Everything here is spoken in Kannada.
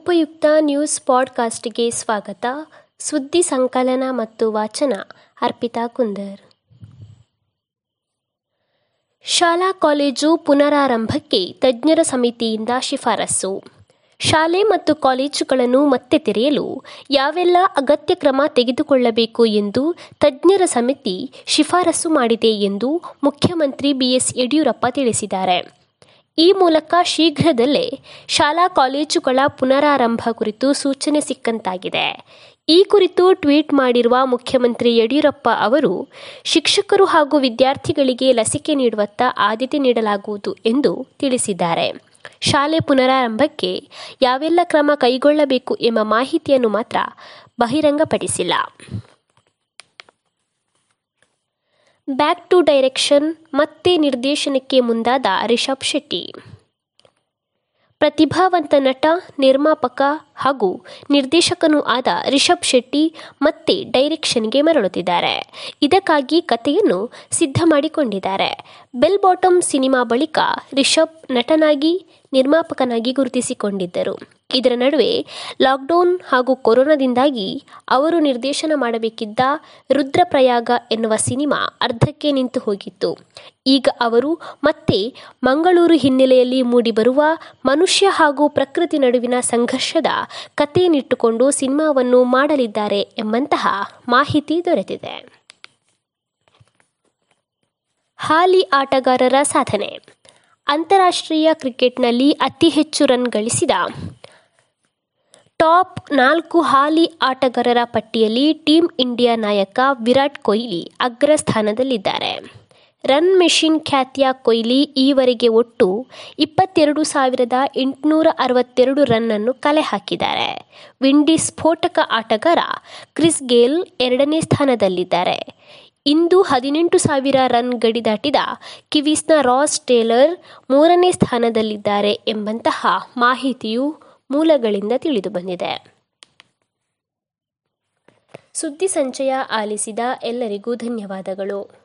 ಲೋಕಾಯುಕ್ತ ನ್ಯೂಸ್ ಪಾಡ್ಕಾಸ್ಟ್ಗೆ ಸ್ವಾಗತ. ಸುದ್ದಿ ಸಂಕಲನ ಮತ್ತು ವಾಚನ, ಅರ್ಪಿತಾ ಕುಂದರ್. ಶಾಲಾ ಕಾಲೇಜು ಪುನರಾರಂಭಕ್ಕೆ ತಜ್ಞರ ಸಮಿತಿಯಿಂದ ಶಿಫಾರಸು. ಶಾಲೆ ಮತ್ತು ಕಾಲೇಜುಗಳನ್ನು ಮತ್ತೆ ತೆರೆಯಲು ಯಾವೆಲ್ಲ ಅಗತ್ಯ ಕ್ರಮ ತೆಗೆದುಕೊಳ್ಳಬೇಕು ಎಂದು ತಜ್ಞರ ಸಮಿತಿ ಶಿಫಾರಸು ಮಾಡಿದೆ ಎಂದು ಮುಖ್ಯಮಂತ್ರಿ ಬಿಎಸ್ ಯಡಿಯೂರಪ್ಪ ತಿಳಿಸಿದ್ದಾರೆ. ಈ ಮೂಲಕ ಶೀಘ್ರದಲ್ಲೇ ಶಾಲಾ ಕಾಲೇಜುಗಳ ಪುನರಾರಂಭ ಕುರಿತು ಸೂಚನೆ ಸಿಕ್ಕಂತಾಗಿದೆ. ಈ ಕುರಿತು ಟ್ವೀಟ್ ಮಾಡಿರುವ ಮುಖ್ಯಮಂತ್ರಿ ಯಡಿಯೂರಪ್ಪ ಅವರು, ಶಿಕ್ಷಕರು ಹಾಗೂ ವಿದ್ಯಾರ್ಥಿಗಳಿಗೆ ಲಸಿಕೆ ನೀಡುವತ್ತ ಆದ್ಯತೆ ನೀಡಲಾಗುವುದು ಎಂದು ತಿಳಿಸಿದ್ದಾರೆ. ಶಾಲೆ ಪುನರಾರಂಭಕ್ಕೆ ಯಾವೆಲ್ಲ ಕ್ರಮ ಕೈಗೊಳ್ಳಬೇಕು ಎಂಬ ಮಾಹಿತಿಯನ್ನು ಮಾತ್ರ ಬಹಿರಂಗಪಡಿಸಿಲ್ಲ. ಬ್ಯಾಕ್ ಟು ಡೈರೆಕ್ಷನ್ ಮತ್ತೆ ನಿರ್ದೇಶನಕ್ಕೆ ಮುಂದಾದ ರಿಷಬ್ ಶೆಟ್ಟಿ. ಪ್ರತಿಭಾವಂತ ನಟ ನಿರ್ಮಾಪಕ ಹಾಗೂ ನಿರ್ದೇಶಕನೂ ಆದ ರಿಷಬ್ ಶೆಟ್ಟಿ ಮತ್ತೆ ಡೈರೆಕ್ಷನ್ಗೆ ಮರಳುತ್ತಿದ್ದಾರೆ. ಇದಕ್ಕಾಗಿ ಕಥೆಯನ್ನು ಸಿದ್ಧ ಮಾಡಿಕೊಂಡಿದ್ದಾರೆ. ಬೆಲ್ ಬಾಟಮ್ ಸಿನಿಮಾ ಬಳಿಕ ರಿಷಬ್ ನಟನಾಗಿ, ನಿರ್ಮಾಪಕನಾಗಿ ಗುರುತಿಸಿಕೊಂಡಿದ್ದರು. ಇದರ ನಡುವೆ ಲಾಕ್ಡೌನ್ ಹಾಗೂ ಕೊರೋನಾದಿಂದಾಗಿ ಅವರು ನಿರ್ದೇಶನ ಮಾಡಬೇಕಿದ್ದ ರುದ್ರಪ್ರಯಾಗ ಎನ್ನುವ ಸಿನಿಮಾ ಅರ್ಧಕ್ಕೆ ನಿಂತು ಹೋಗಿತ್ತು. ಈಗ ಅವರು ಮತ್ತೆ ಮಂಗಳೂರು ಹಿನ್ನೆಲೆಯಲ್ಲಿ ಮೂಡಿಬರುವ ಮನುಷ್ಯ ಹಾಗೂ ಪ್ರಕೃತಿ ನಡುವಿನ ಸಂಘರ್ಷದ ಕಥೆಯನ್ನಿಟ್ಟುಕೊಂಡು ಸಿನಿಮಾವನ್ನು ಮಾಡಲಿದ್ದಾರೆ ಎಂಬಂತಹ ಮಾಹಿತಿ ದೊರೆತಿದೆ. ಹಾಲಿ ಆಟಗಾರರ ಸಾಧನೆ. ಅಂತಾರಾಷ್ಟ್ರೀಯ ಕ್ರಿಕೆಟ್ನಲ್ಲಿ ಅತಿ ಹೆಚ್ಚು ರನ್ ಗಳಿಸಿದ ಟಾಪ್ ನಾಲ್ಕು ಹಾಲಿ ಆಟಗಾರರ ಪಟ್ಟಿಯಲ್ಲಿ ಟೀಂ ಇಂಡಿಯಾ ನಾಯಕ ವಿರಾಟ್ ಕೊಹ್ಲಿ ಅಗ್ರ ಸ್ಥಾನದಲ್ಲಿದ್ದಾರೆ ರನ್ ಮೆಷಿನ್ ಖ್ಯಾತಿಯ ಕೊಹ್ಲಿ ಈವರೆಗೆ ಒಟ್ಟು ಇಪ್ಪತ್ತೆರಡು ಸಾವಿರದ ಎಂಟುನೂರ ಅರವತ್ತೆರಡು ರನ್ನನ್ನು ಕಲೆ ಹಾಕಿದ್ದಾರೆ. ವಿಂಡೀಸ್ ಸ್ಫೋಟಕ ಆಟಗಾರ ಕ್ರಿಸ್ ಗೇಲ್ ಎರಡನೇ ಸ್ಥಾನದಲ್ಲಿದ್ದಾರೆ. ಇಂದು ಹದಿನೆಂಟು ಸಾವಿರ ರನ್ ಗಡಿ ದಾಟಿದ ಕಿವೀಸ್ನ ರಾಸ್ ಟೇಲರ್ ಮೂರನೇ ಸ್ಥಾನದಲ್ಲಿದ್ದಾರೆ ಎಂಬಂತಹ ಮಾಹಿತಿಯು ಮೂಲಗಳಿಂದ ತಿಳಿದುಬಂದಿದೆ ಸುದ್ದಿ ಸಂಚಯ ಆಲಿಸಿದ ಎಲ್ಲರಿಗೂ ಧನ್ಯವಾದಗಳು.